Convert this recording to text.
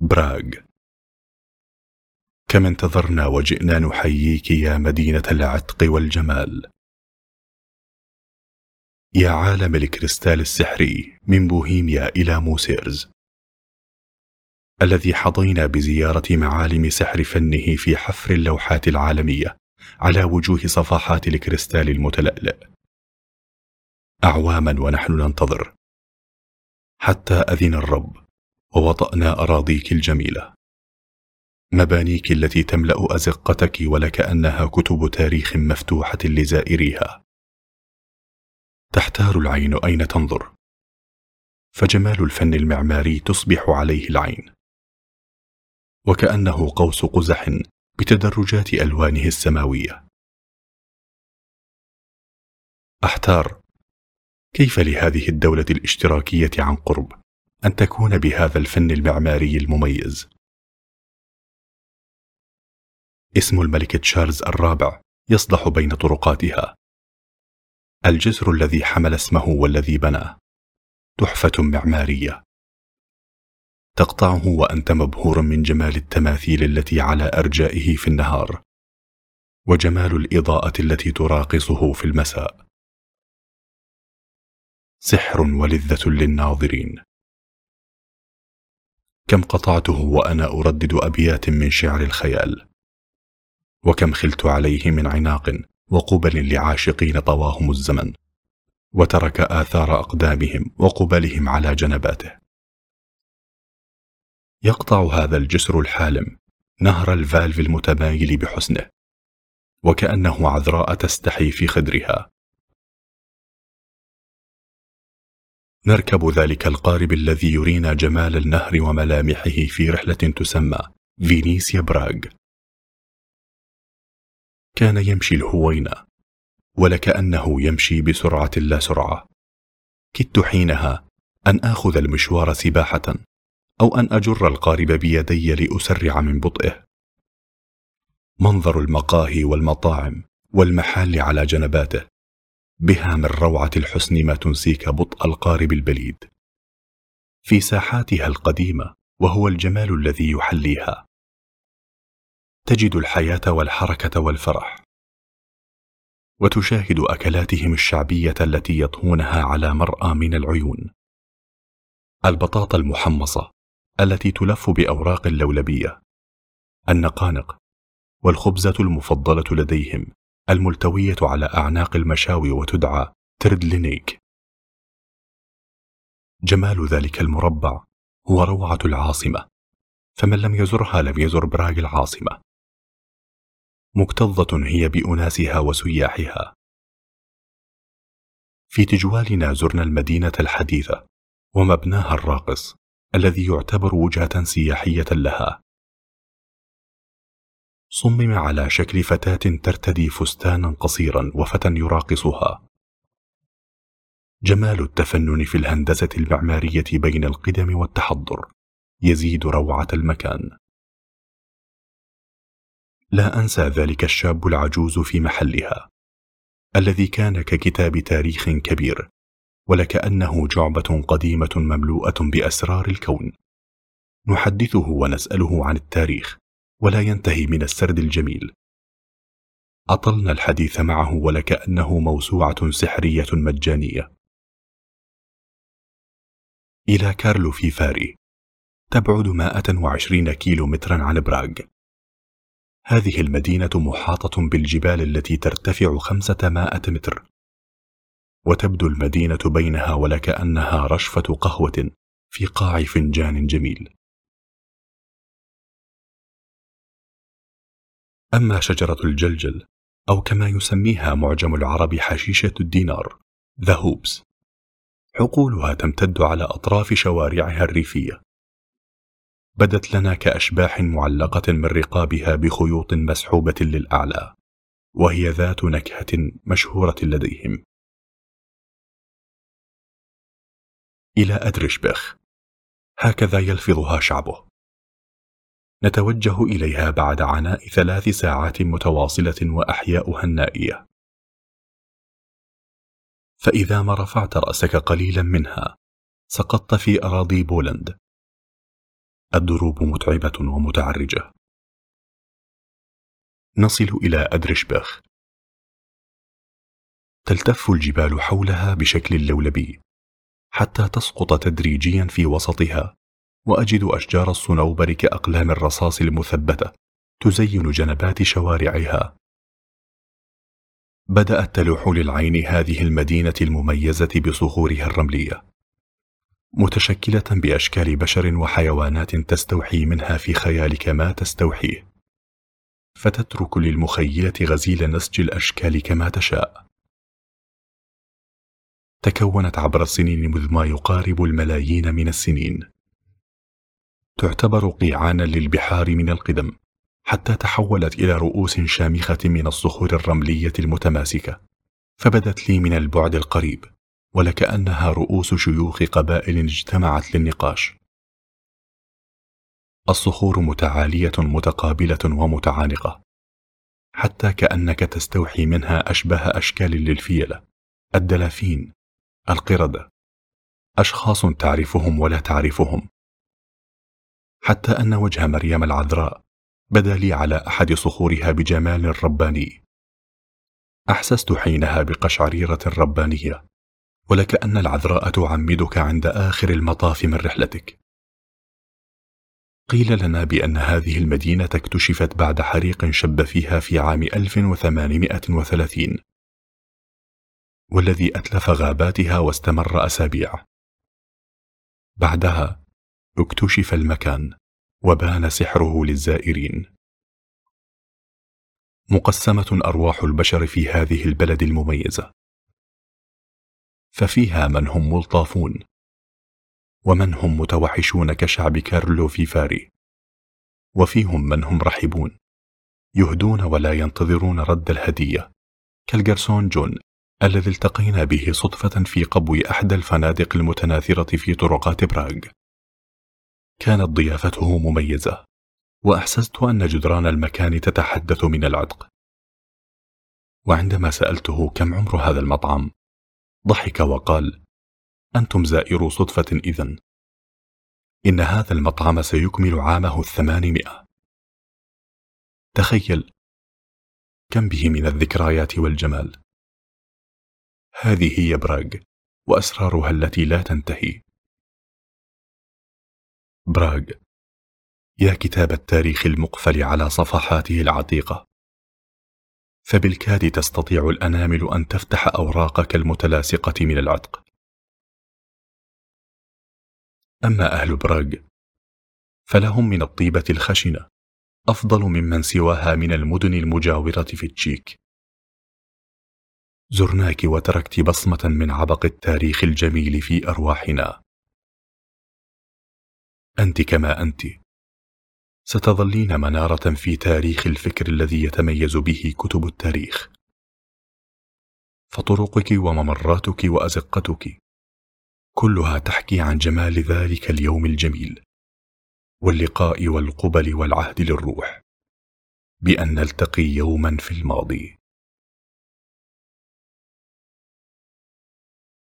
براغ. كم انتظرنا وجئنا نحييك يا مدينة العتق والجمال. يا عالم الكريستال السحري من بوهيميا إلى موسيرز. الذي حظينا بزيارة معالم سحر فنه في حفر اللوحات العالمية على وجوه صفحات الكريستال المتلألئ أعواما ونحن ننتظر. حتى أذن الرب. ووطأنا أراضيك الجميلة. مبانيك التي تملأ أزقتك ولكأنها كتب تاريخ مفتوحة لزائريها. تحتار العين أين تنظر. فجمال الفن المعماري تصبح عليه العين. وكأنه قوس قزح بتدرجات ألوانه السماوية. أحتار كيف لهذه الدولة الاشتراكية عن قرب؟ أن تكون بهذا الفن المعماري المميز. اسم الملك تشارلز الرابع يصدح بين طرقاتها. الجسر الذي حمل اسمه والذي بناه. تحفة معمارية. تقطعه وأنت مبهور من جمال التماثيل التي على أرجائه في النهار. وجمال الإضاءة التي تراقصه في المساء. سحر ولذة للناظرين. كم قطعته وأنا أردد أبيات من شعر الخيال. وكم خلت عليه من عناق وقبل لعاشقين طواهم الزمن. وترك آثار أقدامهم وقبلهم على جنباته. يقطع هذا الجسر الحالم نهر الفالف المتمايل بحسنه. وكأنه عذراء تستحي في خدرها. نركب ذلك القارب الذي يرينا جمال النهر وملامحه في رحلة تسمى فينيسيا براغ. كان يمشي الهوينة ولكأنه يمشي بسرعة لا سرعة. كدت حينها أن آخذ المشوار سباحة أو أن أجر القارب بيدي لأسرع من بطئه. منظر المقاهي والمطاعم والمحال على جنباته بها من روعة الحسن ما تنسيك بطء القارب البليد. في ساحاتها القديمة وهو الجمال الذي يحليها. تجد الحياة والحركة والفرح. وتشاهد أكلاتهم الشعبية التي يطهونها على مرأى من العيون. البطاطا المحمصة التي تلف بأوراق اللولبية. النقانق والخبزة المفضلة لديهم. الملتوية على أعناق المشاوي وتدعى تردلينيك. جمال ذلك المربع هو روعة العاصمة فمن لم يزرها لم يزر براغ العاصمة. مكتظة هي بأناسها وسياحها. في تجوالنا زرنا المدينة الحديثة ومبناها الراقص الذي يعتبر وجهة سياحية لها. صمم على شكل فتاة ترتدي فستانا قصيرا وفتى يراقصها. جمال التفنن في الهندسة المعمارية بين القدم والتحضر. يزيد روعة المكان. لا أنسى ذلك الشاب العجوز في محلها. الذي كان ككتاب تاريخ كبير. ولكأنه جعبة قديمة مملوءة بأسرار الكون. نحدثه ونسأله عن التاريخ. ولا ينتهي من السرد الجميل. أطلنا الحديث معه ولكأنه موسوعة سحرية مجانية. إلى كارلو في فاري. تبعد 120 كيلو مترا عن براغ. هذه المدينة محاطة بالجبال التي ترتفع خمسة مائة متر. وتبدو المدينة بينها ولكأنها رشفة قهوة في قاع فنجان جميل. أما شجرة الجلجل أو كما يسميها معجم العرب حشيشة الدينار ذا هوبس حقولها تمتد على أطراف شوارعها الريفية. بدت لنا كأشباح معلقة من رقابها بخيوط مسحوبة للأعلى وهي ذات نكهة مشهورة لديهم. إلى أدرشبخ هكذا يلفظها شعبه. نتوجه إليها بعد عناء ثلاث ساعات متواصلة وأحياؤها النائية. فإذا ما رفعت رأسك قليلا منها سقطت في أراضي بولند. الدروب متعبة ومتعرجة. نصل إلى أدرشبخ تلتف الجبال حولها بشكل لولبي حتى تسقط تدريجيا في وسطها. وأجد أشجار الصنوبر كأقلام الرصاص المثبتة تزين جنبات شوارعها. بدأت تلوح للعين هذه المدينة المميزة بصخورها الرملية متشكلة بأشكال بشر وحيوانات تستوحي منها في خيالك ما تستوحيه. فتترك للمخيلة غزيل نسج الأشكال كما تشاء. تكونت عبر السنين منذ ما يقارب الملايين من السنين. تعتبر قيعانا للبحار من القدم حتى تحولت إلى رؤوس شامخة من الصخور الرملية المتماسكة. فبدت لي من البعد القريب ولكأنها رؤوس شيوخ قبائل اجتمعت للنقاش. الصخور متعالية متقابلة ومتعانقة حتى كأنك تستوحي منها أشبه أشكال للفيلة الدلافين القردة أشخاص تعرفهم ولا تعرفهم. حتى أن وجه مريم العذراء بدا لي على أحد صخورها بجمال رباني. أحسست حينها بقشعريرة ربانية ولكأن العذراء تعمدك عند آخر المطاف من رحلتك. قيل لنا بأن هذه المدينة اكتشفت بعد حريق شب فيها في عام 1830 والذي أتلف غاباتها واستمر أسابيع. بعدها اكتشف المكان وبان سحره للزائرين. مقسمة أرواح البشر في هذه البلد المميزة. ففيها من هم ملطافون ومن هم متوحشون كشعب كارلو في فاري وفيهم من هم رحبون يهدون ولا ينتظرون رد الهدية كالجرسون جون الذي التقينا به صدفة في قبو أحد الفنادق المتناثرة في طرقات براغ. كانت ضيافته مميزة وأحسست أن جدران المكان تتحدث من العتق. وعندما سألته كم عمر هذا المطعم ضحك وقال أنتم زائرو صدفة إذن. إن هذا المطعم سيكمل عامه الثمانمائة. تخيل! كم به من الذكريات والجمال. هذه هي براغ وأسرارها التي لا تنتهي. براغ. يا كتاب التاريخ المقفل على صفحاته العتيقة. فبالكاد تستطيع الأنامل أن تفتح أوراقك المتلاصقة من العتق. أما أهل براغ فلهم من الطيبة الخشنة أفضل ممن سواها من المدن المجاورة في التشيك. زرناك وتركت بصمة من عبق التاريخ الجميل في أرواحنا. أنت كما أنت. ستظلين منارة في تاريخ الفكر الذي يتميز به كتب التاريخ. فطرقك وممراتك وأزقتك كلها تحكي عن جمال ذلك اليوم الجميل واللقاء والقبل والعهد للروح بأن نلتقي يوما في الماضي.